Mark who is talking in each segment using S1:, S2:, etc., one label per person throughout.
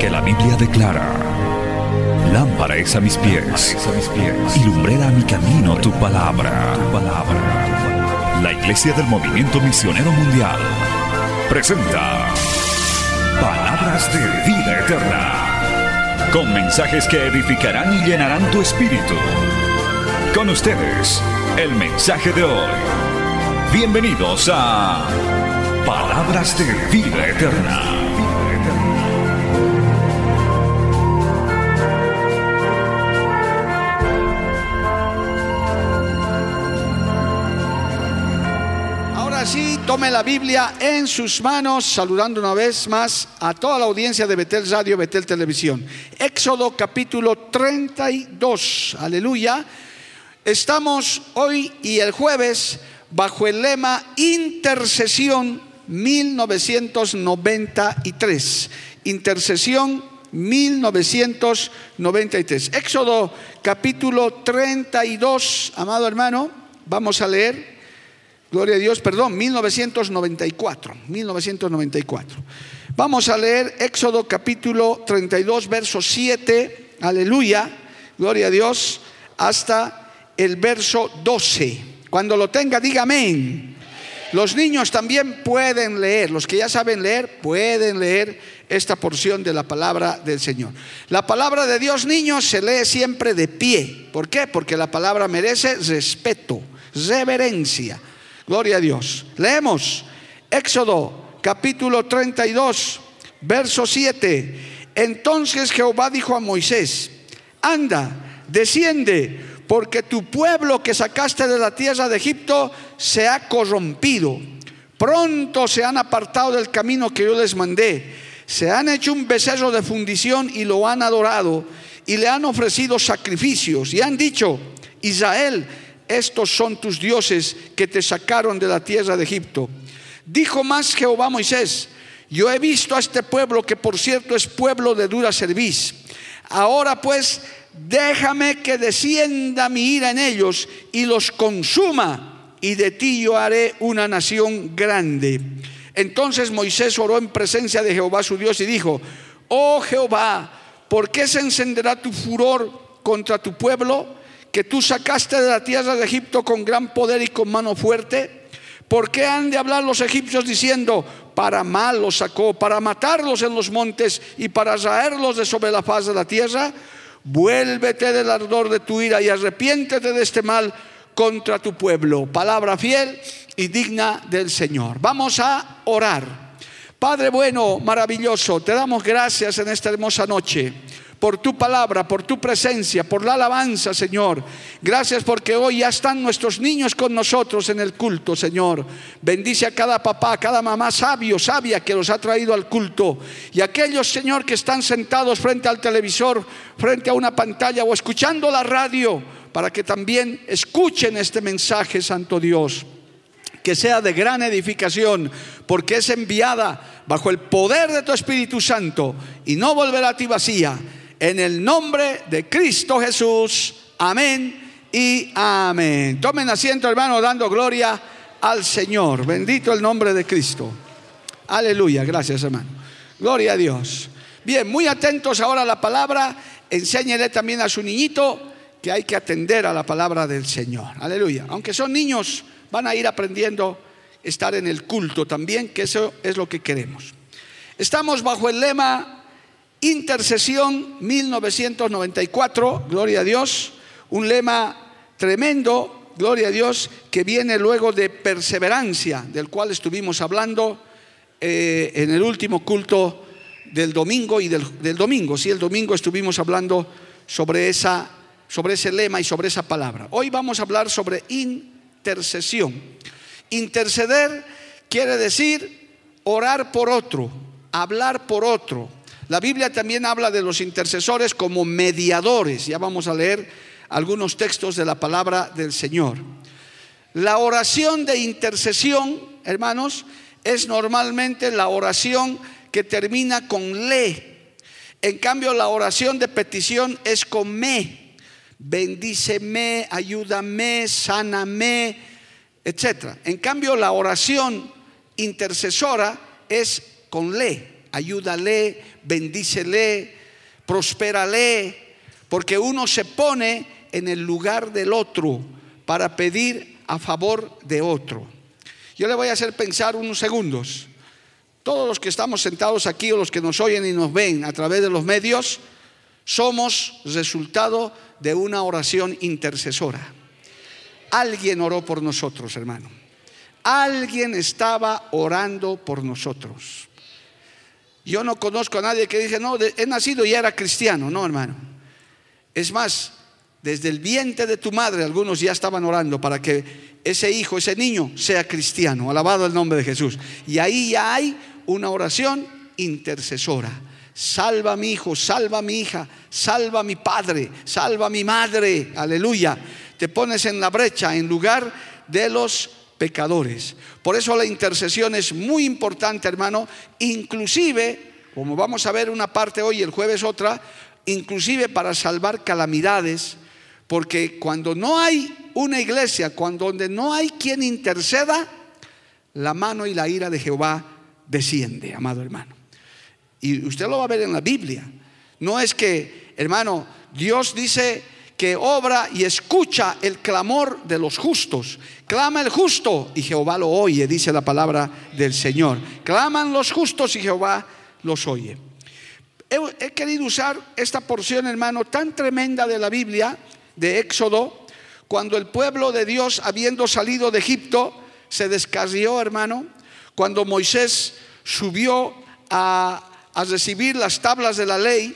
S1: Porque la Biblia declara, lámpara es a mis pies, a mis pies y lumbrera a mi camino tu palabra. Tu palabra. La Iglesia del Movimiento Misionero Mundial presenta Palabras de Vida Eterna, con mensajes que edificarán y llenarán tu espíritu. Con ustedes, el mensaje de hoy. Bienvenidos a Palabras de Vida Eterna.
S2: Tome la Biblia en sus manos, saludando una vez más a toda la audiencia de Betel Radio, Betel Televisión. Éxodo capítulo 32, aleluya. Estamos hoy y el jueves bajo el lema Intercesión 1993. Intercesión 1993. Éxodo capítulo 32, amado hermano, vamos a leer. Gloria a Dios, perdón, 1994, 1994. Vamos a leer Éxodo capítulo 32, verso 7, aleluya, gloria a Dios, hasta el verso 12. Cuando lo tenga, diga amén. Los niños también pueden leer, los que ya saben leer, pueden leer esta porción de la palabra del Señor. La palabra de Dios, niños, se lee siempre de pie. ¿Por qué? Porque la palabra merece respeto, reverencia. Gloria a Dios. Leemos Éxodo capítulo 32, verso 7. Entonces Jehová dijo a Moisés, anda, desciende porque tu pueblo que sacaste de la tierra de Egipto se ha corrompido. Pronto se han apartado del camino que yo les mandé. Se han hecho un becerro de fundición y lo han adorado y le han ofrecido sacrificios y han dicho, Israel, estos son tus dioses que te sacaron de la tierra de Egipto. Dijo más Jehová a Moisés, yo he visto a este pueblo que por cierto es pueblo de dura cerviz. Ahora pues déjame que descienda mi ira en ellos y los consuma, y de ti yo haré una nación grande. Entonces Moisés oró en presencia de Jehová su Dios y dijo, oh Jehová, ¿por qué se encenderá tu furor contra tu pueblo, que tú sacaste de la tierra de Egipto con gran poder y con mano fuerte? ¿Por qué han de hablar los egipcios diciendo, para mal los sacó, para matarlos en los montes y para raerlos de sobre la faz de la tierra? Vuélvete del ardor de tu ira y arrepiéntete de este mal contra tu pueblo. Palabra fiel y digna del Señor. Vamos a orar. Padre bueno, maravilloso, te damos gracias en esta hermosa noche por tu palabra, por tu presencia, por la alabanza, Señor. Gracias porque hoy ya están nuestros niños con nosotros en el culto, Señor. Bendice a cada papá, a cada mamá sabio, sabia que los ha traído al culto. Y aquellos, Señor, que están sentados frente al televisor, frente a una pantalla o escuchando la radio, para que también escuchen este mensaje, Santo Dios que sea de gran edificación, porque es enviada bajo el poder de tu Espíritu Santo y no volverá a ti vacía. En el nombre de Cristo Jesús. Amén y amén. Tomen asiento, hermano, dando gloria al Señor. Bendito el nombre de Cristo. Aleluya. Gracias, hermano. Gloria a Dios. Bien, muy atentos ahora a la palabra. Enséñele también a su niñito que hay que atender a la palabra del Señor. Aleluya. Aunque son niños, van a ir aprendiendo estar en el culto también, que eso es lo que queremos. Estamos bajo el lema Intercesión 1994, gloria a Dios, un lema tremendo, gloria a Dios, que viene luego de perseverancia, del cual estuvimos hablando eh, en el último culto del domingo y del, del domingo. Sí, el domingo estuvimos hablando sobre, esa, sobre ese lema y sobre esa palabra. Hoy vamos a hablar sobre intercesión. Interceder quiere decir orar por otro, hablar por otro la Biblia también habla de los intercesores como mediadores. Ya vamos a leer algunos textos de la palabra del Señor. La oración de intercesión, hermanos, es normalmente la oración que termina con le. En cambio, la oración de petición es con me. Bendíceme, ayúdame, sáname, etc. En cambio, la oración intercesora es con le ayúdale, bendícele, prospérale, porque uno se pone en el lugar del otro para pedir a favor de otro. Yo le voy a hacer pensar unos segundos. Todos los que estamos sentados aquí o los que nos oyen y nos ven a través de los medios, somos resultado de una oración intercesora. Alguien oró por nosotros, hermano. Alguien estaba orando por nosotros. Yo no conozco a nadie que dice, no, he nacido y era cristiano. No, hermano. Es más, desde el vientre de tu madre algunos ya estaban orando para que ese hijo, ese niño sea cristiano. Alabado el nombre de Jesús. Y ahí ya hay una oración intercesora. Salva a mi hijo, salva a mi hija, salva a mi padre, salva a mi madre. Aleluya. Te pones en la brecha en lugar de los pecadores. Por eso la intercesión es muy importante, hermano, inclusive, como vamos a ver una parte hoy, el jueves otra, inclusive para salvar calamidades, porque cuando no hay una iglesia, cuando donde no hay quien interceda, la mano y la ira de Jehová desciende, amado hermano. Y usted lo va a ver en la Biblia. No es que, hermano, Dios dice que obra y escucha el clamor de los justos. Clama el justo y Jehová lo oye, dice la palabra del Señor. Claman los justos y Jehová los oye. He, querido usar esta porción, hermano, tan tremenda de la Biblia, de Éxodo, cuando el pueblo de Dios, habiendo salido de Egipto, se descarrió, hermano, cuando Moisés subió a, a recibir las tablas de la ley,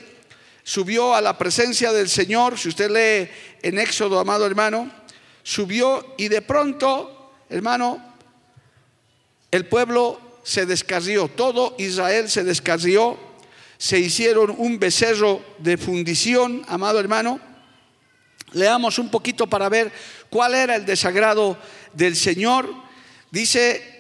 S2: subió a la presencia del Señor, si usted lee en Éxodo, amado hermano, subió y de pronto, hermano, el pueblo se descarrió, todo Israel se descarrió, se hicieron un becerro de fundición, amado hermano. Leamos un poquito para ver cuál era el desagrado del Señor. Dice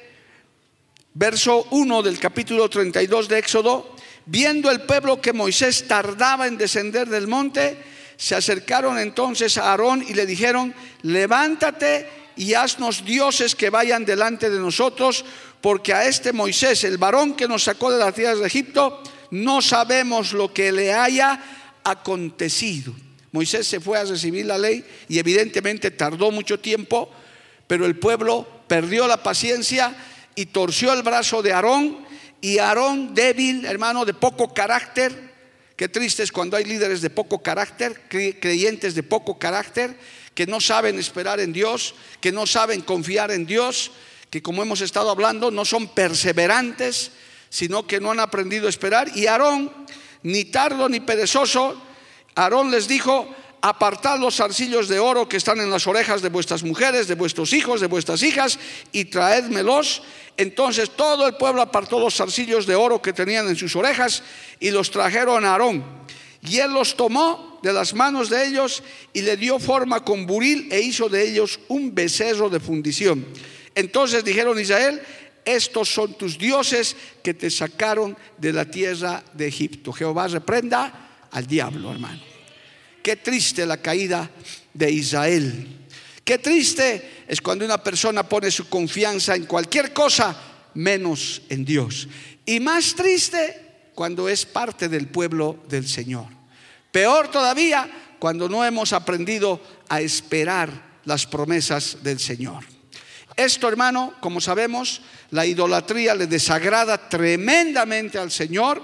S2: verso 1 del capítulo 32 de Éxodo, Viendo el pueblo que Moisés tardaba en descender del monte, se acercaron entonces a Aarón y le dijeron, levántate y haznos dioses que vayan delante de nosotros, porque a este Moisés, el varón que nos sacó de las tierras de Egipto, no sabemos lo que le haya acontecido. Moisés se fue a recibir la ley y evidentemente tardó mucho tiempo, pero el pueblo perdió la paciencia y torció el brazo de Aarón y Aarón débil, hermano, de poco carácter. Qué triste es cuando hay líderes de poco carácter, creyentes de poco carácter, que no saben esperar en Dios, que no saben confiar en Dios, que como hemos estado hablando, no son perseverantes, sino que no han aprendido a esperar. Y Aarón, ni tardo ni perezoso, Aarón les dijo, apartad los zarcillos de oro que están en las orejas de vuestras mujeres, de vuestros hijos, de vuestras hijas, y traédmelos entonces todo el pueblo apartó los zarcillos de oro que tenían en sus orejas y los trajeron a Aarón. Y él los tomó de las manos de ellos y le dio forma con buril e hizo de ellos un becerro de fundición. Entonces dijeron Israel, estos son tus dioses que te sacaron de la tierra de Egipto. Jehová reprenda al diablo, hermano. Qué triste la caída de Israel. Qué triste es cuando una persona pone su confianza en cualquier cosa menos en Dios. Y más triste cuando es parte del pueblo del Señor. Peor todavía cuando no hemos aprendido a esperar las promesas del Señor. Esto, hermano, como sabemos, la idolatría le desagrada tremendamente al Señor.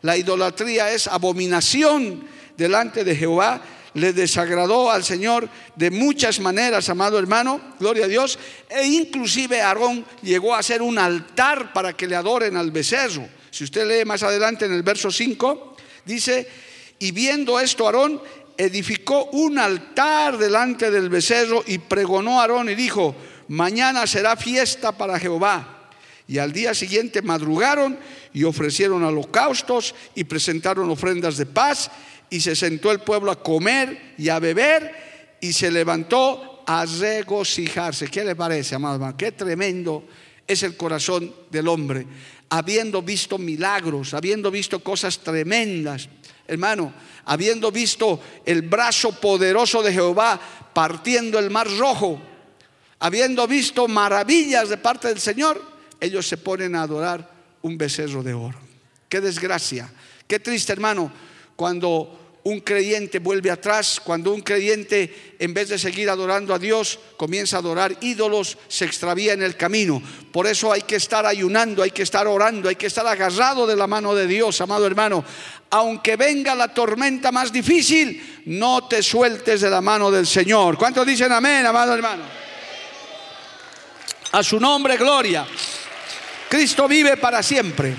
S2: La idolatría es abominación delante de Jehová le desagradó al Señor de muchas maneras, amado hermano, gloria a Dios, e inclusive Aarón llegó a hacer un altar para que le adoren al becerro. Si usted lee más adelante en el verso 5, dice, y viendo esto Aarón edificó un altar delante del becerro y pregonó a Aarón y dijo, mañana será fiesta para Jehová. Y al día siguiente madrugaron y ofrecieron holocaustos y presentaron ofrendas de paz y se sentó el pueblo a comer y a beber y se levantó a regocijarse. ¿Qué le parece, amado hermano? Qué tremendo es el corazón del hombre, habiendo visto milagros, habiendo visto cosas tremendas. Hermano, habiendo visto el brazo poderoso de Jehová partiendo el mar rojo, habiendo visto maravillas de parte del Señor, ellos se ponen a adorar un becerro de oro. Qué desgracia. Qué triste, hermano, cuando un creyente vuelve atrás, cuando un creyente en vez de seguir adorando a Dios, comienza a adorar ídolos, se extravía en el camino. Por eso hay que estar ayunando, hay que estar orando, hay que estar agarrado de la mano de Dios, amado hermano. Aunque venga la tormenta más difícil, no te sueltes de la mano del Señor. ¿Cuántos dicen amén, amado hermano? A su nombre, gloria. Cristo vive para siempre.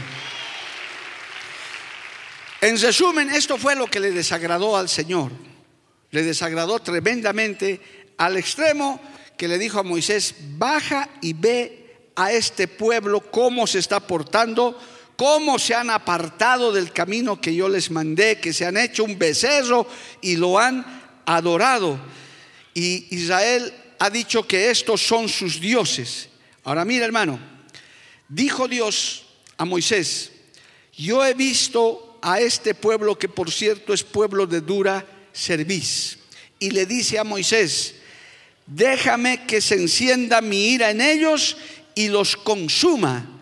S2: En resumen, esto fue lo que le desagradó al Señor. Le desagradó tremendamente al extremo que le dijo a Moisés, baja y ve a este pueblo cómo se está portando, cómo se han apartado del camino que yo les mandé, que se han hecho un becerro y lo han adorado. Y Israel ha dicho que estos son sus dioses. Ahora mira hermano, dijo Dios a Moisés, yo he visto a este pueblo que por cierto es pueblo de dura cerviz. Y le dice a Moisés, déjame que se encienda mi ira en ellos y los consuma.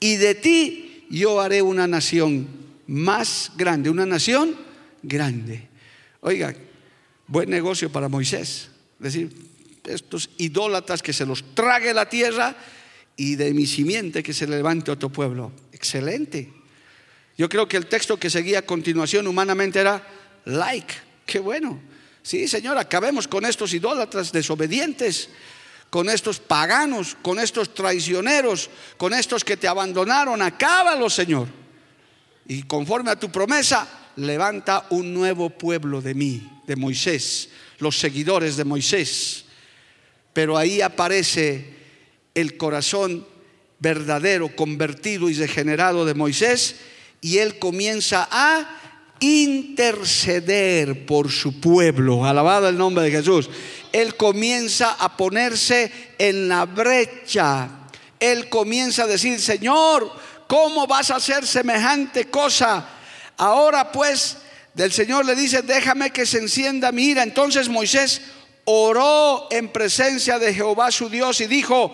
S2: Y de ti yo haré una nación más grande, una nación grande. Oiga, buen negocio para Moisés. Decir, estos idólatras que se los trague la tierra y de mi simiente que se levante otro pueblo. Excelente. Yo creo que el texto que seguía a continuación humanamente era like. Qué bueno. Sí, Señor, acabemos con estos idólatras desobedientes, con estos paganos, con estos traicioneros, con estos que te abandonaron. Acábalos, Señor. Y conforme a tu promesa, levanta un nuevo pueblo de mí, de Moisés, los seguidores de Moisés. Pero ahí aparece el corazón verdadero, convertido y regenerado de Moisés y él comienza a interceder por su pueblo. Alabado el nombre de Jesús. Él comienza a ponerse en la brecha. Él comienza a decir, Señor, ¿cómo vas a hacer semejante cosa? Ahora pues, del Señor le dice, déjame que se encienda mi ira. Entonces Moisés oró en presencia de Jehová su Dios y dijo,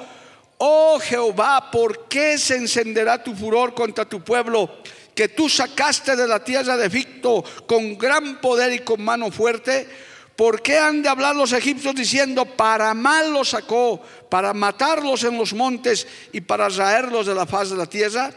S2: oh Jehová, ¿por qué se encenderá tu furor contra tu pueblo? Que tú sacaste de la tierra de Egipto con gran poder y con mano fuerte, ¿por qué han de hablar los egipcios diciendo, para mal los sacó, para matarlos en los montes y para raerlos de la faz de la tierra?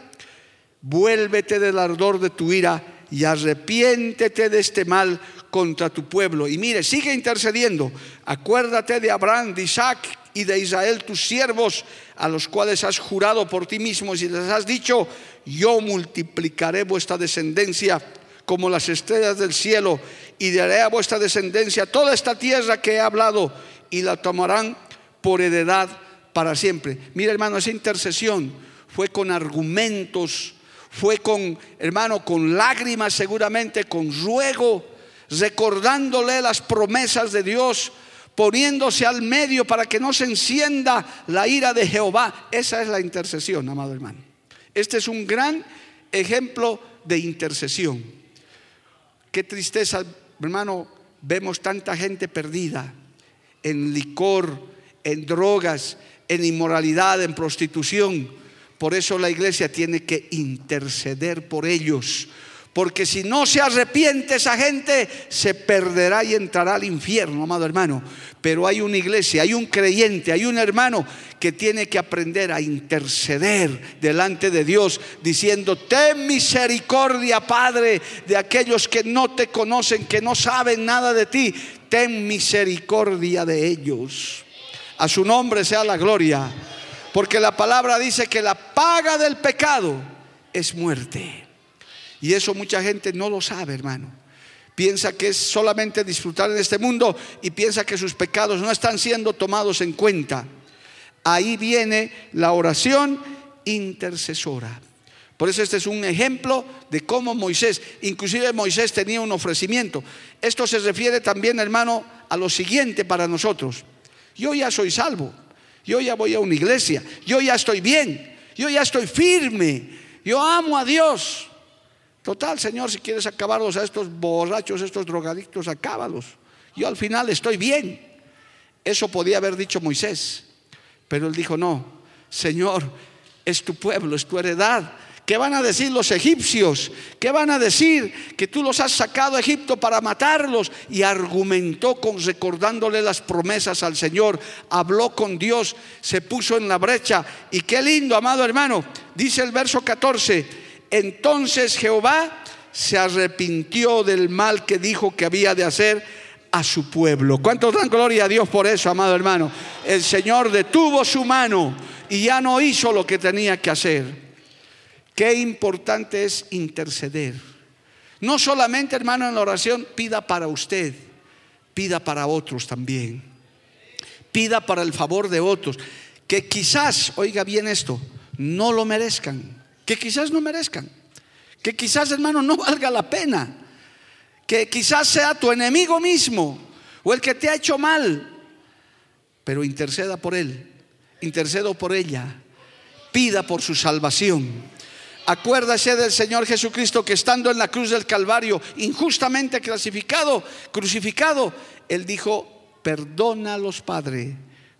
S2: Vuélvete del ardor de tu ira y arrepiéntete de este mal contra tu pueblo. Y mire, sigue intercediendo. Acuérdate de Abraham, de Isaac y de Israel, tus siervos, a los cuales has jurado por ti mismo y les has dicho, yo multiplicaré vuestra descendencia como las estrellas del cielo y daré a vuestra descendencia toda esta tierra que he hablado y la tomarán por heredad para siempre. Mira hermano, esa intercesión fue con argumentos, fue con, hermano, con lágrimas seguramente, con ruego, recordándole las promesas de Dios, poniéndose al medio para que no se encienda la ira de Jehová. Esa es la intercesión, amado hermano. Este es un gran ejemplo de intercesión. Qué tristeza, hermano, vemos tanta gente perdida en licor, en drogas, en inmoralidad, en prostitución. Por eso la iglesia tiene que interceder por ellos, porque si no se arrepiente esa gente, se perderá y entrará al infierno, amado hermano. Pero hay una iglesia, hay un creyente, hay un hermano que tiene que aprender a interceder delante de Dios, diciendo, ten misericordia, Padre, de aquellos que no te conocen, que no saben nada de ti. Ten misericordia de ellos. A su nombre sea la gloria. Porque la palabra dice que la paga del pecado es muerte. Y eso mucha gente no lo sabe, hermano. Piensa que es solamente disfrutar en este mundo y piensa que sus pecados no están siendo tomados en cuenta. Ahí viene la oración intercesora. Por eso este es un ejemplo de cómo Moisés, inclusive Moisés tenía un ofrecimiento. Esto se refiere también, hermano, a lo siguiente para nosotros. Yo ya soy salvo, yo ya voy a una iglesia, yo ya estoy bien, yo ya estoy firme, yo amo a Dios. Total, Señor, si quieres acabarlos a estos borrachos, estos drogadictos, acábalos. Yo al final estoy bien. Eso podía haber dicho Moisés. Pero él dijo, no, Señor, es tu pueblo, es tu heredad ¿Qué van a decir los egipcios? ¿Qué van a decir? Que tú los has sacado a Egipto para matarlos. Y argumentó con recordándole las promesas al Señor. Habló con Dios, se puso en la brecha. Y qué lindo, amado hermano. Dice el verso 14. Entonces Jehová se arrepintió del mal que dijo que había de hacer a su pueblo. ¿Cuántos dan gloria a Dios por eso, amado hermano? El Señor detuvo su mano y ya no hizo lo que tenía que hacer. Qué importante es interceder. No solamente, hermano, en la oración pida para usted, pida para otros también. Pida para el favor de otros, que quizás, oiga bien esto, no lo merezcan, que quizás no merezcan, que quizás, hermano, no valga la pena, que quizás sea tu enemigo mismo o el que te ha hecho mal, pero interceda por él, intercedo por ella, pida por su salvación. Acuérdase del Señor Jesucristo que estando en la cruz del Calvario, injustamente clasificado, crucificado, Él dijo, perdónalos, Padre,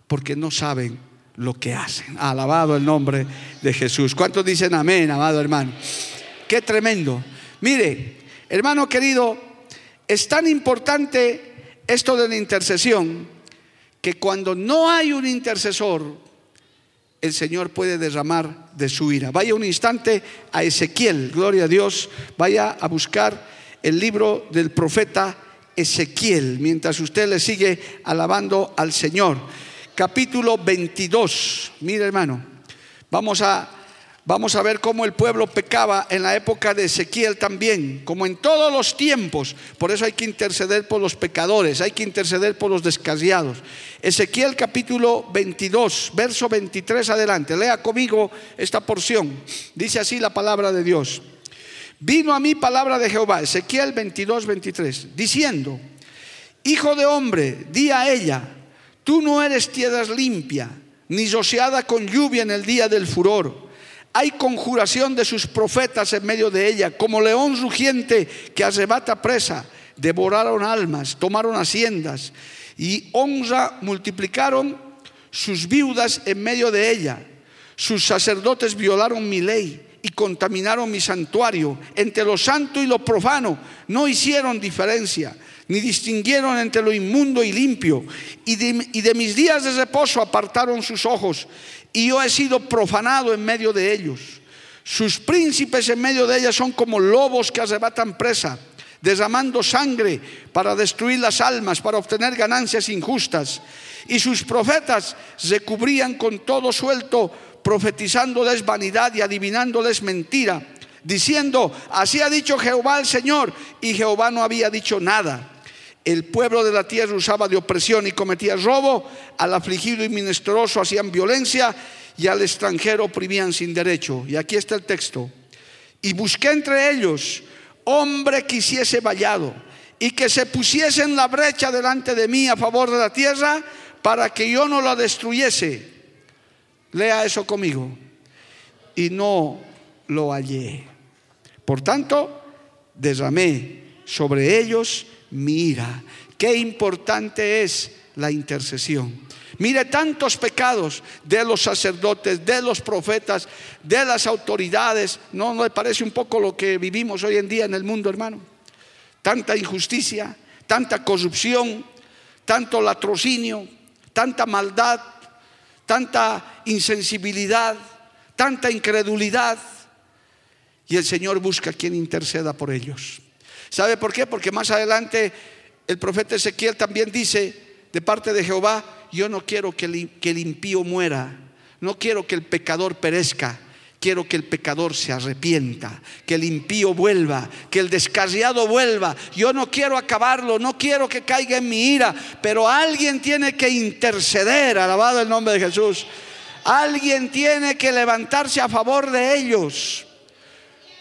S2: porque no saben lo que hacen. Alabado el nombre de Jesús. ¿Cuántos dicen amén, amado hermano? Qué tremendo. Mire, hermano querido, es tan importante esto de la intercesión que cuando no hay un intercesor, el Señor puede derramar de su ira. Vaya un instante a Ezequiel, gloria a Dios, vaya a buscar el libro del profeta Ezequiel, mientras usted le sigue alabando al Señor. Capítulo 22, mire hermano, vamos a Vamos a ver cómo el pueblo pecaba en la época de Ezequiel también, como en todos los tiempos. Por eso hay que interceder por los pecadores, hay que interceder por los descarriados. Ezequiel capítulo 22, verso 23 adelante. Lea conmigo esta porción. Dice así la palabra de Dios. Vino a mí palabra de Jehová, Ezequiel 22, 23, diciendo, Hijo de hombre, di a ella, tú no eres tierra limpia, ni rociada con lluvia en el día del furor hay conjuración de sus profetas en medio de ella, como león rugiente que arrebata presa. Devoraron almas, tomaron haciendas y honra multiplicaron sus viudas en medio de ella. Sus sacerdotes violaron mi ley y contaminaron mi santuario. Entre lo santo y lo profano no hicieron diferencia, ni distinguieron entre lo inmundo y limpio. Y de, mis días de reposo apartaron sus ojos y yo he sido profanado en medio de ellos. Sus príncipes en medio de ellas son como lobos que arrebatan presa, derramando sangre para destruir las almas, para obtener ganancias injustas. Y sus profetas se cubrían con todo suelto, profetizándoles vanidad y adivinándoles mentira, diciendo, así ha dicho Jehová el Señor, y Jehová no había dicho nada. El pueblo de la tierra usaba de opresión y cometía robo, al afligido y menesteroso hacían violencia y al extranjero oprimían sin derecho. Y aquí está el texto. Y busqué entre ellos hombre que hiciese vallado y que se pusiese en la brecha delante de mí a favor de la tierra para que yo no la destruyese. Lea eso conmigo. Y no lo hallé. Por tanto, derramé sobre ellos mira. Qué importante es la intercesión. Mire tantos pecados de los sacerdotes, de los profetas, de las autoridades. ¿No, ¿No le parece un poco lo que vivimos hoy en día en el mundo, hermano? Tanta injusticia, tanta corrupción, tanto latrocinio, tanta maldad, tanta insensibilidad, tanta incredulidad. Y el Señor busca quien interceda por ellos. ¿Sabe por qué? Porque más adelante el profeta Ezequiel también dice de parte de Jehová, yo no quiero que el, impío muera, no quiero que el pecador perezca, quiero que el pecador se arrepienta, que el impío vuelva, que el descarriado vuelva. Yo no quiero acabarlo, no quiero que caiga en mi ira, pero alguien tiene que interceder, alabado el nombre de Jesús. Alguien tiene que levantarse a favor de ellos.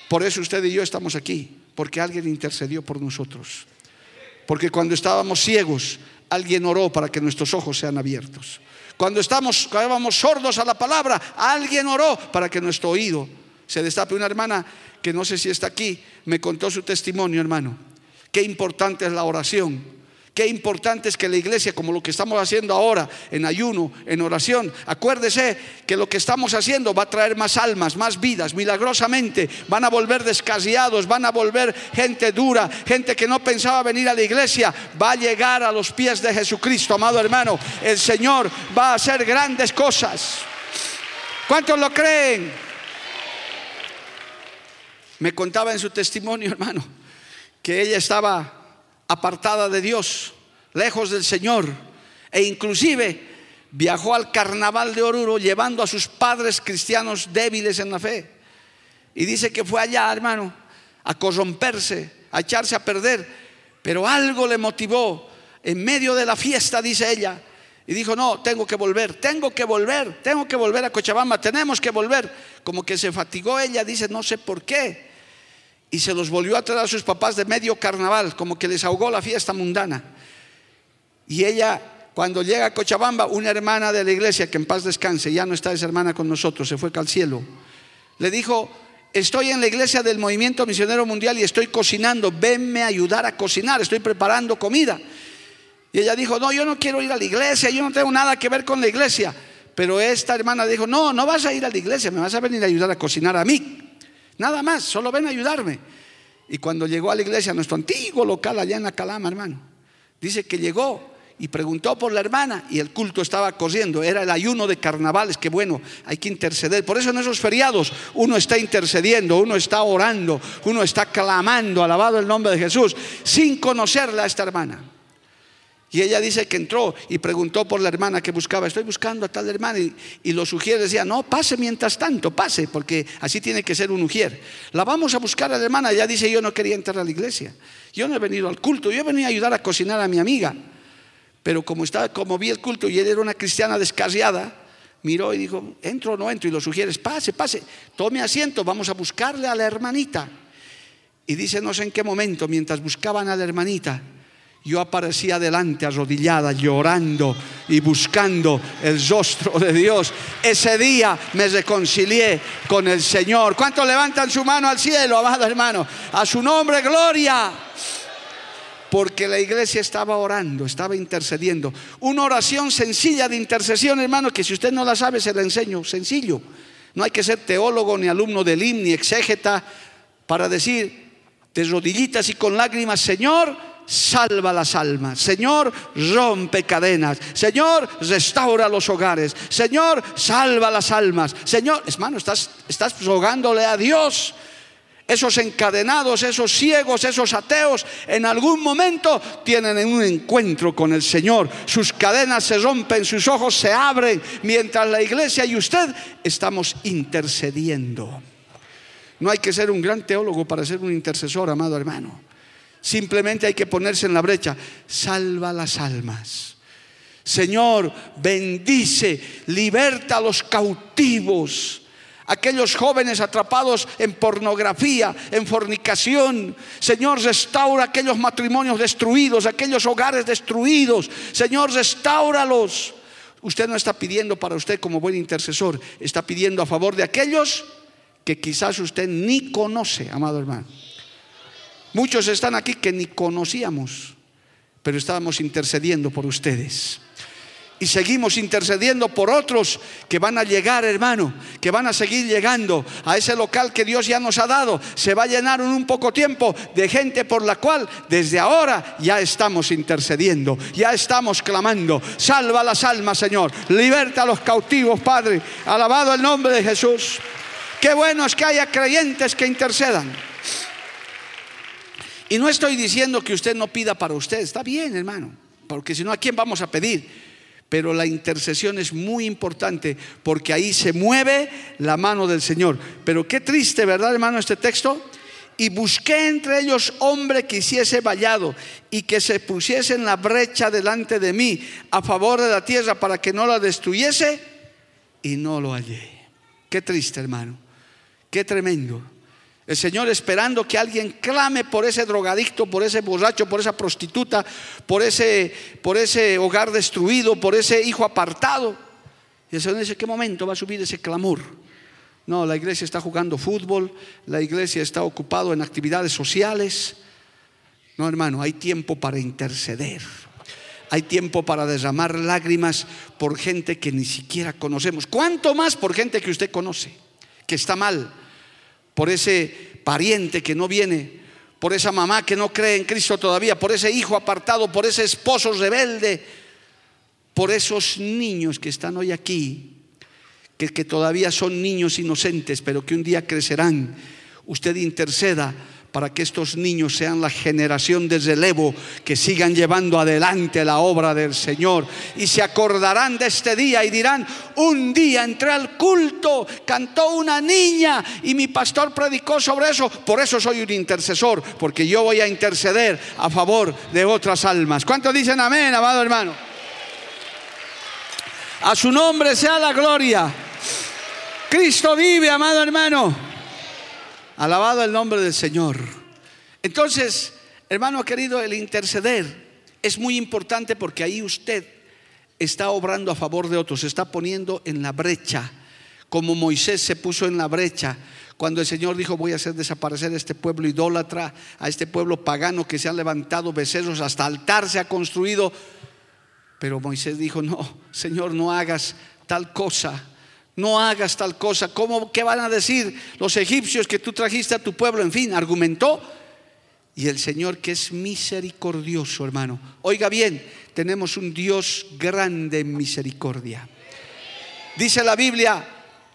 S2: Por eso usted y yo estamos aquí porque alguien intercedió por nosotros. Porque cuando estábamos ciegos, alguien oró para que nuestros ojos sean abiertos. Cuando estábamos sordos a la palabra, alguien oró para que nuestro oído se destape. Una hermana que no sé si está aquí, me contó su testimonio, hermano. Qué importante es la oración. Qué importante es que la iglesia, como lo que estamos haciendo ahora, en ayuno, en oración, acuérdese que lo que estamos haciendo va a traer más almas, más vidas, milagrosamente. Van a volver descasiados, van a volver gente dura, gente que no pensaba venir a la iglesia, va a llegar a los pies de Jesucristo, amado hermano. El Señor va a hacer grandes cosas. ¿Cuántos lo creen? Me contaba en su testimonio, hermano, que ella estaba apartada de Dios, lejos del Señor, e inclusive viajó al carnaval de Oruro llevando a sus padres cristianos débiles en la fe. Y dice que fue allá, hermano, a corromperse, a echarse a perder, pero algo le motivó en medio de la fiesta, dice ella, y dijo, no, tengo que volver, tengo que volver, tengo que volver a Cochabamba, tenemos que volver. Como que se fatigó ella, dice, no sé por qué y se los volvió a traer a sus papás de medio carnaval, como que les ahogó la fiesta mundana. Y ella, cuando llega a Cochabamba, una hermana de la iglesia, que en paz descanse, ya no está esa hermana con nosotros, se fue al cielo, le dijo, estoy en la iglesia del movimiento misionero mundial y estoy cocinando, venme a ayudar a cocinar, estoy preparando comida. Y ella dijo, no, yo no quiero ir a la iglesia, yo no tengo nada que ver con la iglesia. Pero esta hermana dijo, no, no vas a ir a la iglesia, me vas a venir a ayudar a cocinar a mí. Nada más, solo ven a ayudarme. Y cuando llegó a la iglesia, nuestro antiguo local allá en la Calama, hermano, dice que llegó y preguntó por la hermana y el culto estaba corriendo. Era el ayuno de carnavales, que bueno, hay que interceder. Por eso en esos feriados uno está intercediendo, uno está orando, uno está clamando, alabado el nombre de Jesús, sin conocerla a esta hermana. Y ella dice que entró y preguntó por la hermana que buscaba. Estoy buscando a tal hermana. Y, los ujieres decían, no, pase mientras tanto, pase, porque así tiene que ser un ujier. La vamos a buscar a la hermana. Ella dice, yo no quería entrar a la iglesia. Yo no he venido al culto. Yo he venido a ayudar a cocinar a mi amiga. Pero como, estaba, como vi el culto y ella era una cristiana descarriada, miró y dijo, entro o no entro. Y los ujieres, pase, pase, tome asiento, vamos a buscarle a la hermanita. Y dice, no sé en qué momento, mientras buscaban a la hermanita, yo aparecía adelante arrodillada, llorando y buscando el rostro de Dios. Ese día me reconcilié con el Señor. ¿Cuántos levantan su mano al cielo, amado hermano? A su nombre, gloria. Porque la iglesia estaba orando, estaba intercediendo. Una oración sencilla de intercesión, hermano, que si usted no la sabe, se la enseño. Sencillo. No hay que ser teólogo, ni alumno del IM, ni exégeta, para decir de rodillitas y con lágrimas, Señor, salva las almas. Señor, rompe cadenas. Señor, restaura los hogares. Señor, salva las almas. Señor, hermano, estás, estás rogándole a Dios. Esos encadenados, esos ciegos, esos ateos, en algún momento tienen un encuentro con el Señor. Sus cadenas se rompen, sus ojos se abren, mientras la iglesia y usted estamos intercediendo. No hay que ser un gran teólogo para ser un intercesor, amado hermano. Simplemente hay que ponerse en la brecha. Salva las almas. Señor, bendice, liberta a los cautivos, aquellos jóvenes atrapados en pornografía, en fornicación. Señor, restaura aquellos matrimonios destruidos, aquellos hogares destruidos. Señor, restauralos. Usted no está pidiendo para usted como buen intercesor, está pidiendo a favor de aquellos que quizás usted ni conoce, amado hermano. Muchos están aquí que ni conocíamos, pero estábamos intercediendo por ustedes. Y seguimos intercediendo por otros que van a llegar, hermano, que van a seguir llegando a ese local que Dios ya nos ha dado. Se va a llenar en un poco tiempo de gente por la cual desde ahora ya estamos intercediendo, ya estamos clamando. Salva las almas, Señor. Liberta a los cautivos, Padre. Alabado el nombre de Jesús. Qué bueno es que haya creyentes que intercedan. Y no estoy diciendo que usted no pida para usted, está bien, hermano, porque si no, ¿a quién vamos a pedir? Pero la intercesión es muy importante porque ahí se mueve la mano del Señor. Pero qué triste, ¿verdad, hermano, este texto? Y busqué entre ellos hombre que hiciese vallado y que se pusiese en la brecha delante de mí a favor de la tierra para que no la destruyese y no lo hallé. Qué triste, hermano. Qué tremendo. El Señor esperando que alguien clame por ese drogadicto, por ese borracho, por esa prostituta, por ese, por ese hogar destruido, por ese hijo apartado. Y el Señor dice, ¿qué momento va a subir ese clamor? No, la iglesia está jugando fútbol, la iglesia está ocupado en actividades sociales. No, hermano, hay tiempo para interceder. hay tiempo para derramar lágrimas por gente que ni siquiera conocemos. ¿Cuánto más por gente que usted conoce, que está mal? Por ese pariente que no viene, por esa mamá que no cree en Cristo todavía, por ese hijo apartado, por ese esposo rebelde, por esos niños que están hoy aquí, que, que todavía son niños inocentes, pero que un día crecerán. Usted interceda para que estos niños sean la generación de relevo que sigan llevando adelante la obra del Señor. Y se acordarán de este día y dirán, un día entré al culto, cantó una niña y mi pastor predicó sobre eso. Por eso soy un intercesor, porque yo voy a interceder a favor de otras almas. ¿Cuántos dicen amén, amado hermano? A su nombre sea la gloria. Cristo vive, amado hermano. Alabado el nombre del Señor. Entonces, hermano querido, el interceder es muy importante porque ahí usted está obrando a favor de otros, se está poniendo en la brecha, como Moisés se puso en la brecha cuando el Señor dijo, voy a hacer desaparecer a este pueblo idólatra, a este pueblo pagano que se ha levantado becerros, hasta altar se ha construido. Pero Moisés dijo, no, Señor, no hagas tal cosa no hagas tal cosa. ¿Cómo, ¿Qué van a decir los egipcios que tú trajiste a tu pueblo? En fin, argumentó. Y el Señor que es misericordioso, hermano. Oiga bien, tenemos un Dios grande en misericordia. Dice la Biblia,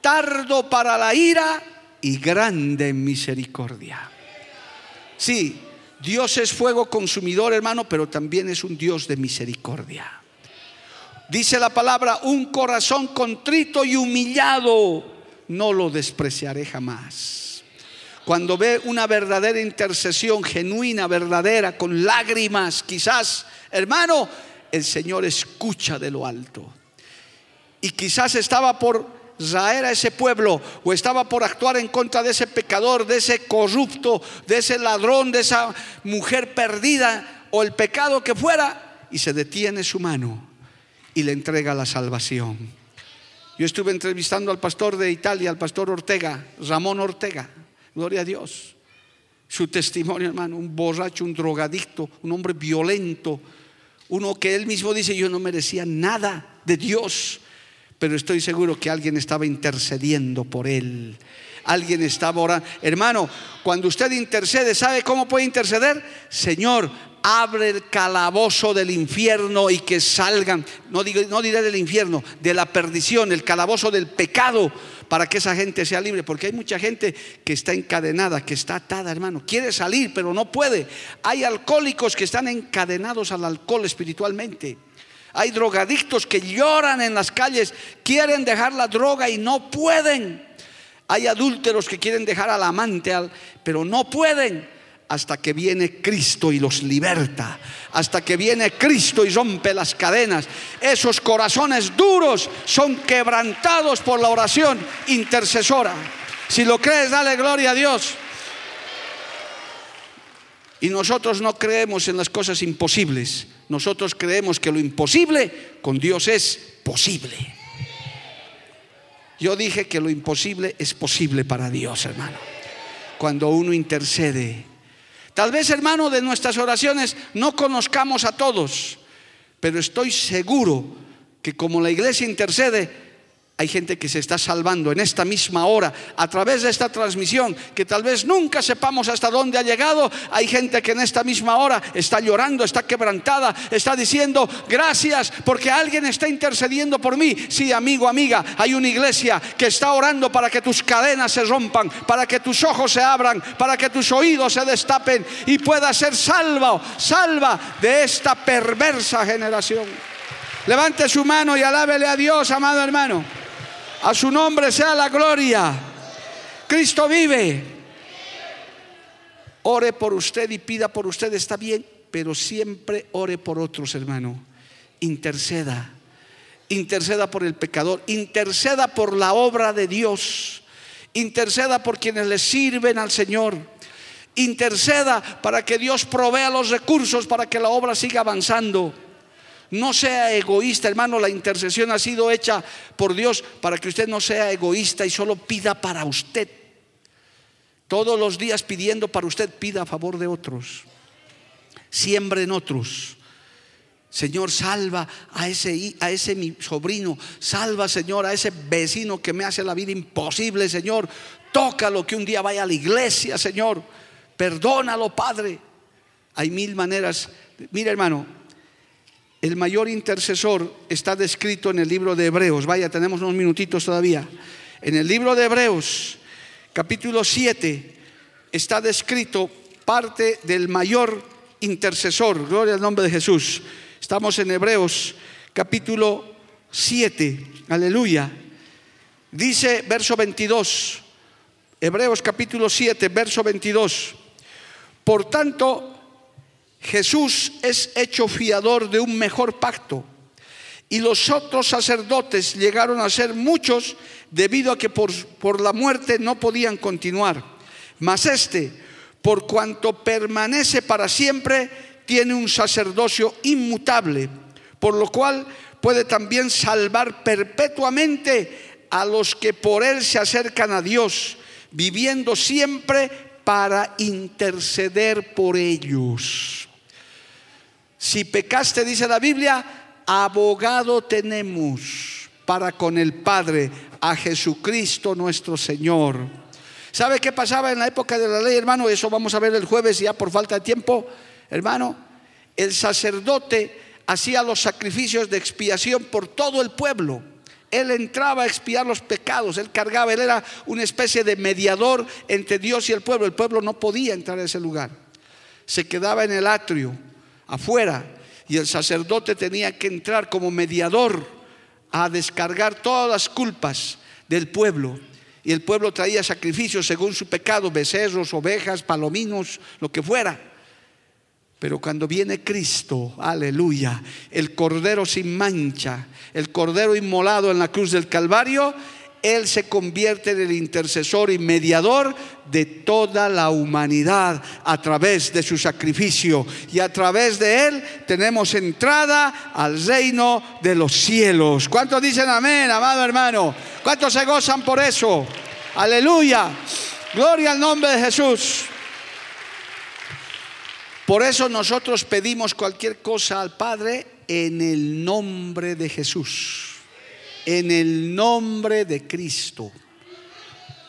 S2: tardo para la ira y grande en misericordia. Sí, Dios es fuego consumidor, hermano, pero también es un Dios de misericordia. Dice la palabra, un corazón contrito y humillado, no lo despreciaré jamás. Cuando ve una verdadera intercesión genuina, verdadera, con lágrimas, quizás, hermano, el Señor escucha de lo alto. Y quizás estaba por raer a ese pueblo o estaba por actuar en contra de ese pecador, de ese corrupto, de ese ladrón, de esa mujer perdida o el pecado que fuera, y se detiene su mano y le entrega la salvación. Yo estuve entrevistando al pastor de Italia, al pastor Ortega, Ramón Ortega, gloria a Dios. Su testimonio, hermano, un borracho, un drogadicto, un hombre violento, uno que él mismo dice, yo no merecía nada de Dios, pero estoy seguro que alguien estaba intercediendo por él. Alguien estaba orando. Hermano, cuando usted intercede, ¿sabe cómo puede interceder? Señor, abre el calabozo del infierno y que salgan, no, digo, no diré del infierno, de la perdición, el calabozo del pecado, para que esa gente sea libre. Porque hay mucha gente que está encadenada, que está atada, hermano. Quiere salir, pero no puede. Hay alcohólicos que están encadenados al alcohol espiritualmente. Hay drogadictos que lloran en las calles, quieren dejar la droga y no pueden. Hay adúlteros que quieren dejar al amante, pero no pueden hasta que viene Cristo y los liberta, hasta que viene Cristo y rompe las cadenas. Esos corazones duros son quebrantados por la oración intercesora. Si lo crees, dale gloria a Dios. Y nosotros no creemos en las cosas imposibles. Nosotros creemos que lo imposible con Dios es posible. Yo dije que lo imposible es posible para Dios, hermano. Cuando uno intercede Tal vez, hermano, de nuestras oraciones no conozcamos a todos, pero estoy seguro que como la iglesia intercede, hay gente que se está salvando en esta misma hora a través de esta transmisión, que tal vez nunca sepamos hasta dónde ha llegado. Hay gente que en esta misma hora está llorando, está quebrantada, está diciendo, gracias porque alguien está intercediendo por mí. Sí, amigo, amiga, hay una iglesia que está orando para que tus cadenas se rompan, para que tus ojos se abran, para que tus oídos se destapen y puedas ser salvo, salva de esta perversa generación. Levante su mano y alábele a Dios, amado hermano. A su nombre sea la gloria. Cristo vive. Ore por usted y pida por usted, está bien, pero siempre ore por otros, hermano. Interceda. Interceda por el pecador. Interceda por la obra de Dios. Interceda por quienes le sirven al Señor. Interceda para que Dios provea los recursos para que la obra siga avanzando. No sea egoísta, hermano. La intercesión ha sido hecha por Dios para que usted no sea egoísta y solo pida para usted. Todos los días pidiendo para usted, pida a favor de otros. Siembre en otros. Señor, salva a ese, a ese mi sobrino. Salva, Señor, a ese vecino que me hace la vida imposible, Señor. Tócalo que un día vaya a la iglesia, Señor. Perdónalo, Padre. Hay mil maneras. Mira, hermano, el mayor intercesor está descrito en el libro de Hebreos. Vaya, tenemos unos minutitos todavía. En el libro de Hebreos, capítulo 7, está descrito parte del mayor intercesor. Gloria al nombre de Jesús. Estamos en Hebreos capítulo 7. Aleluya. Dice verso 22. Hebreos capítulo 7, verso 22. Por tanto, Jesús es hecho fiador de un mejor pacto. Y los otros sacerdotes llegaron a ser muchos debido a que por, por la muerte no podían continuar. Mas este, por cuanto permanece para siempre, tiene un sacerdocio inmutable, por lo cual puede también salvar perpetuamente a los que por él se acercan a Dios, viviendo siempre para interceder por ellos. Si pecaste, dice la Biblia, abogado tenemos para con el Padre, a Jesucristo nuestro Señor. ¿Sabe qué pasaba en la época de la ley, hermano? Eso vamos a ver el jueves ya por falta de tiempo. Hermano, el sacerdote hacía los sacrificios de expiación por todo el pueblo. Él entraba a expiar los pecados, él cargaba, él era una especie de mediador entre Dios y el pueblo. El pueblo no podía entrar a ese lugar. Se quedaba en el atrio, afuera, y el sacerdote tenía que entrar como mediador a descargar todas las culpas del pueblo. Y el pueblo traía sacrificios según su pecado, becerros, ovejas, palominos, lo que fuera. Pero cuando viene Cristo, aleluya, el cordero sin mancha, el cordero inmolado en la cruz del Calvario, Él se convierte en el intercesor y mediador de toda la humanidad a través de su sacrificio. Y a través de Él tenemos entrada al reino de los cielos. ¿Cuántos dicen amén, amado hermano? ¿Cuántos se gozan por eso? Aleluya. Gloria al nombre de Jesús. Por eso nosotros pedimos cualquier cosa al Padre en el nombre de Jesús, en el nombre de Cristo.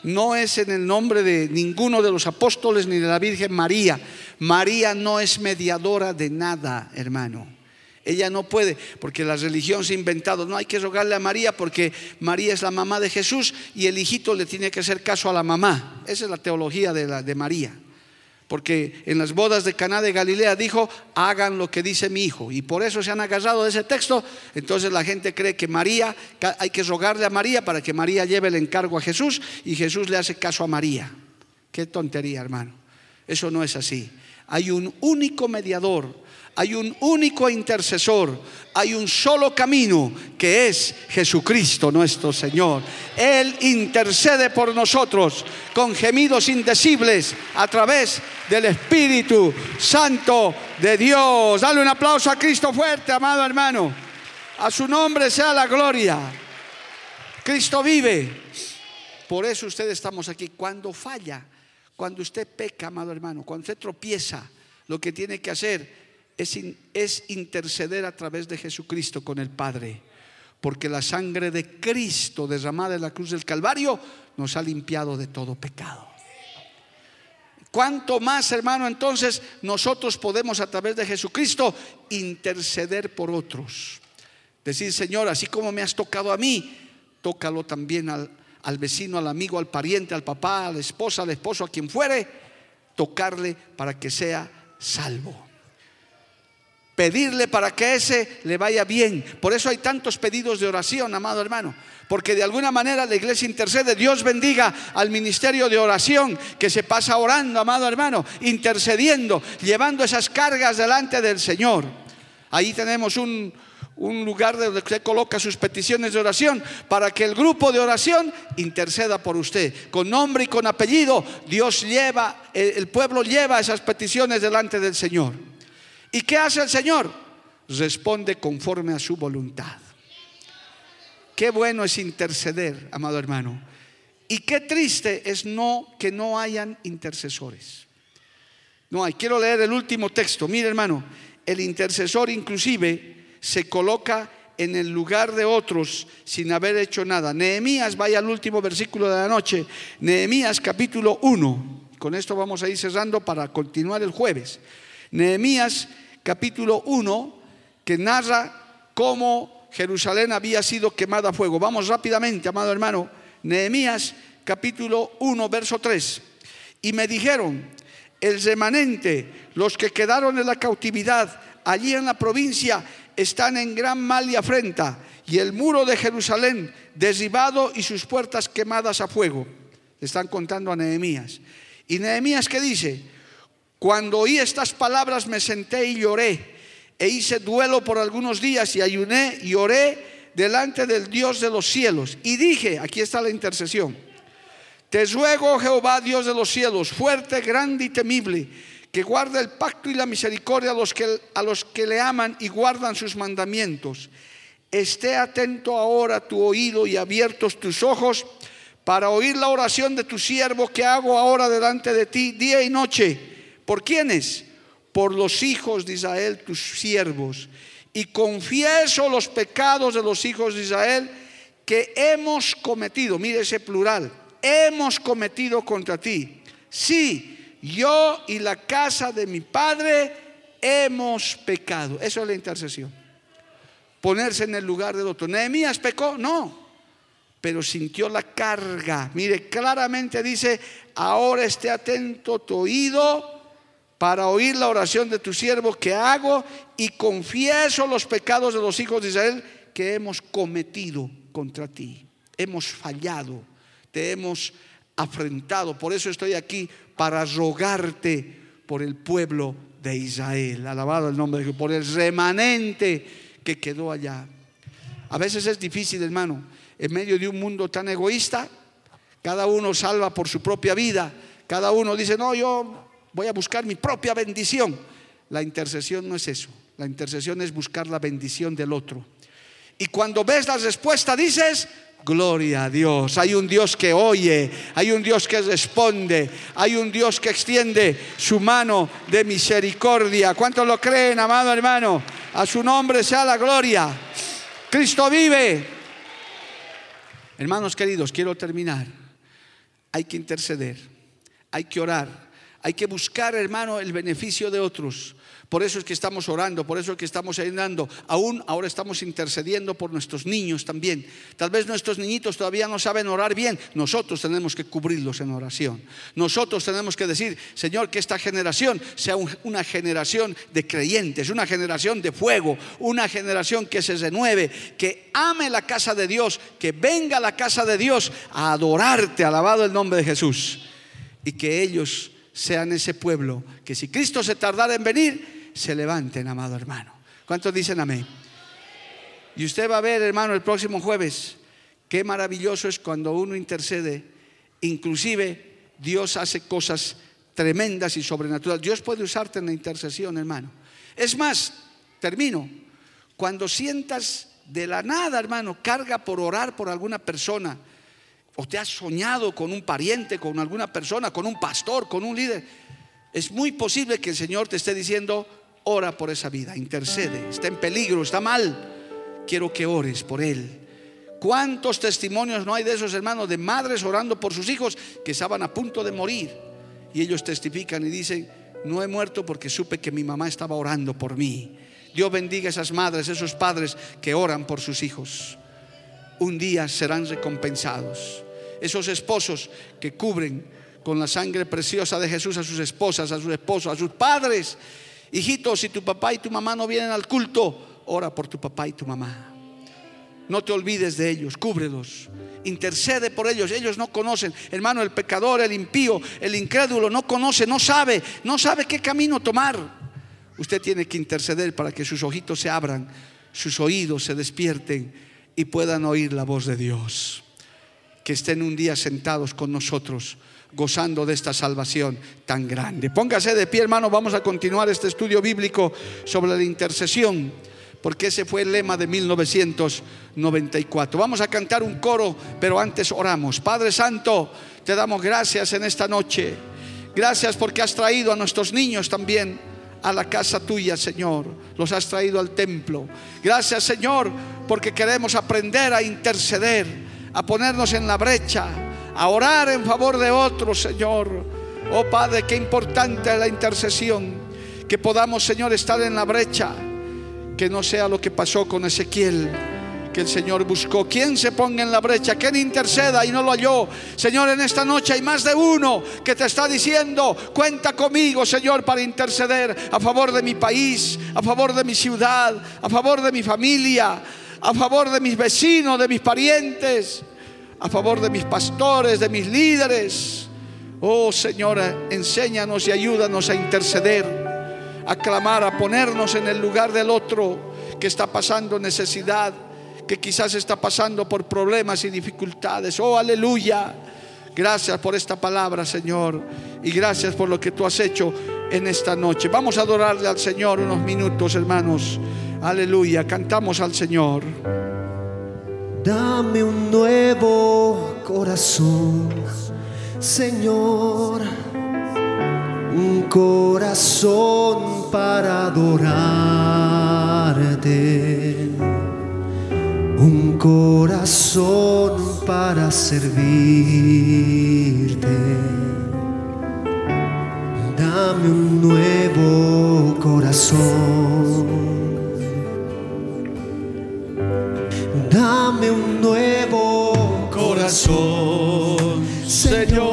S2: No es en el nombre de ninguno de los apóstoles ni de la Virgen María. María no es mediadora de nada, hermano. Ella no puede, porque la religión se ha inventado. No hay que rogarle a María porque María es la mamá de Jesús y el hijito le tiene que hacer caso a la mamá. Esa es la teología de, la, de María. Porque en las bodas de Caná de Galilea dijo, hagan lo que dice mi hijo. Y por eso se han agarrado de ese texto. Entonces la gente cree que María, hay que rogarle a María para que María lleve el encargo a Jesús y Jesús le hace caso a María. Qué tontería, hermano. Eso no es así. Hay un único mediador hay un único intercesor, hay un solo camino que es Jesucristo nuestro Señor. Él intercede por nosotros con gemidos indecibles a través del Espíritu Santo de Dios. Dale un aplauso a Cristo fuerte, amado hermano. A su nombre sea la gloria. Cristo vive. Por eso ustedes estamos aquí. Cuando falla, cuando usted peca, amado hermano, cuando usted tropieza, lo que tiene que hacer es, interceder a través de Jesucristo con el Padre. Porque la sangre de Cristo derramada en la cruz del Calvario nos ha limpiado de todo pecado. ¿Cuánto más, hermano, entonces nosotros podemos a través de Jesucristo interceder por otros? Decir, Señor, así como me has tocado a mí, tócalo también al, al vecino, al amigo, al pariente, al papá, a la esposa, al esposo, a quien fuere, tocarle para que sea salvo pedirle para que ese le vaya bien. Por eso hay tantos pedidos de oración, amado hermano. Porque de alguna manera la iglesia intercede. Dios bendiga al ministerio de oración que se pasa orando, amado hermano, intercediendo, llevando esas cargas delante del Señor. Ahí tenemos un, lugar donde usted coloca sus peticiones de oración para que el grupo de oración interceda por usted. Con nombre y con apellido, Dios lleva, el pueblo lleva esas peticiones delante del Señor. ¿Y qué hace el Señor? Responde conforme a su voluntad. Qué bueno es interceder, amado hermano. Y qué triste es no que no hayan intercesores. No hay. Quiero leer el último texto. Mire, hermano, el intercesor inclusive se coloca en el lugar de otros sin haber hecho nada. Nehemías, vaya al último versículo de la noche. Nehemías capítulo 1. Con esto vamos a ir cerrando para continuar el jueves. Nehemías capítulo 1 que narra cómo Jerusalén había sido quemada a fuego. Vamos rápidamente, amado hermano. Nehemías capítulo 1, verso 3. Y me dijeron, el remanente, los que quedaron en la cautividad allí en la provincia, están en gran mal y afrenta, y el muro de Jerusalén derribado y sus puertas quemadas a fuego. Le están contando a Nehemías. Y Nehemías que dice, cuando oí estas palabras me senté y lloré, e hice duelo por algunos días y ayuné y oré delante del Dios de los cielos. Y dije, aquí está la intercesión, te ruego, Jehová, Dios de los cielos, fuerte, grande y temible, que guarde el pacto y la misericordia a los que, a los que le aman y guardan sus mandamientos. Esté atento ahora tu oído y abiertos tus ojos para oír la oración de tu siervo que hago ahora delante de ti día y noche. ¿Por quiénes? Por los hijos de Israel, tus siervos. Y confieso los pecados de los hijos de Israel que hemos cometido. Mire ese plural hemos cometido contra ti. Sí, yo y la casa de mi padre hemos pecado. Eso es la intercesión. Ponerse en el lugar del otro. Nehemías pecó, no, pero sintió la carga. Mire, claramente dice, ahora esté atento tu oído para oír la oración de tu siervo que hago y confieso los pecados de los hijos de Israel que hemos cometido contra ti. Hemos fallado te hemos afrentado. Por eso estoy aquí para rogarte por el pueblo de Israel. Alabado el nombre de Dios, por el remanente que quedó allá. A veces es difícil, hermano, en medio de un mundo tan egoísta, cada uno salva por su propia vida, cada uno dice, no, yo voy a buscar mi propia bendición. La intercesión no es eso, la intercesión es buscar la bendición del otro. Y cuando ves la respuesta dices, Gloria a Dios. Hay un Dios que oye, hay un Dios que responde, hay un Dios que extiende su mano de misericordia. ¿Cuántos lo creen, amado hermano? A su nombre sea la gloria. Cristo vive. Hermanos queridos, quiero terminar. Hay que interceder, hay que orar, hay que buscar, hermano, el beneficio de otros. Por eso es que estamos orando, por eso es que estamos ayudando. Aún ahora estamos intercediendo por nuestros niños también. Tal vez nuestros niñitos todavía no saben orar bien. Nosotros tenemos que cubrirlos en oración. Nosotros tenemos que decir, Señor, que esta generación sea una generación de creyentes, una generación de fuego, una generación que se renueve, que ame la casa de Dios, que venga a la casa de Dios a adorarte, alabado el nombre de Jesús. Y que ellos sean ese pueblo que si Cristo se tardara en venir, se levanten, amado hermano. ¿Cuántos dicen amén? Y usted va a ver, hermano, el próximo jueves, qué maravilloso es cuando uno intercede. Inclusive Dios hace cosas tremendas y sobrenaturales. Dios puede usarte en la intercesión, hermano. Es más, termino. Cuando sientas de la nada, hermano, carga por orar por alguna persona, o te has soñado con un pariente, con alguna persona, con un pastor, con un líder, es muy posible que el Señor te esté diciendo, ora por esa vida, intercede, está en peligro, está mal, quiero que ores por él. ¿Cuántos testimonios no hay de esos hermanos de madres orando por sus hijos que estaban a punto de morir? Y ellos testifican y dicen, no he muerto porque supe que mi mamá estaba orando por mí. Dios bendiga a esas madres, esos padres que oran por sus hijos. Un día serán recompensados. Esos esposos que cubren con la sangre preciosa de Jesús a sus esposas, a sus esposos, a sus padres Hijitos, si tu papá y tu mamá no vienen al culto, ora por tu papá y tu mamá. No te olvides de ellos, cúbrelos. Intercede por ellos. Ellos no conocen. Hermano, el pecador, el impío, el incrédulo no conoce, no sabe, no sabe qué camino tomar. Usted tiene que interceder para que sus ojitos se abran, sus oídos se despierten y puedan oír la voz de Dios. Que estén un día sentados con nosotros gozando de esta salvación tan grande. Póngase de pie, hermano, vamos a continuar este estudio bíblico sobre la intercesión, porque ese fue el lema de 1994. Vamos a cantar un coro, pero antes oramos. Padre Santo, te damos gracias en esta noche. Gracias porque has traído a nuestros niños también a la casa tuya, Señor. Los has traído al templo. Gracias, Señor, porque queremos aprender a interceder, a ponernos en la brecha, a orar en favor de otros, Señor. Oh Padre, qué importante es la intercesión. Que podamos, Señor, estar en la brecha. Que no sea lo que pasó con Ezequiel que el Señor buscó. Quien se ponga en la brecha, quien interceda y no lo halló. Señor, en esta noche hay más de uno que te está diciendo, cuenta conmigo, Señor, para interceder a favor de mi país, a favor de mi ciudad, a favor de mi familia, a favor de mis vecinos, de mis parientes, a favor de mis pastores, de mis líderes. Oh Señor, enséñanos y ayúdanos a interceder, a clamar, a ponernos en el lugar del otro que está pasando necesidad que quizás está pasando por problemas y dificultades. Oh, aleluya. Gracias por esta palabra, Señor. Y gracias por lo que tú has hecho en esta noche. Vamos a adorarle al Señor unos minutos, hermanos. Aleluya. Cantamos al Señor.
S3: Dame un nuevo corazón, Señor. Un corazón para adorarte corazón para servirte. Dame un nuevo corazón. Dame un nuevo corazón, Señor.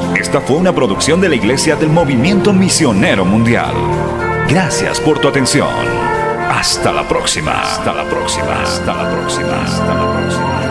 S1: Esta fue una producción de la Iglesia del Movimiento Misionero Mundial. Gracias por tu atención. Hasta la próxima. Hasta la próxima. Hasta la próxima. Hasta la próxima.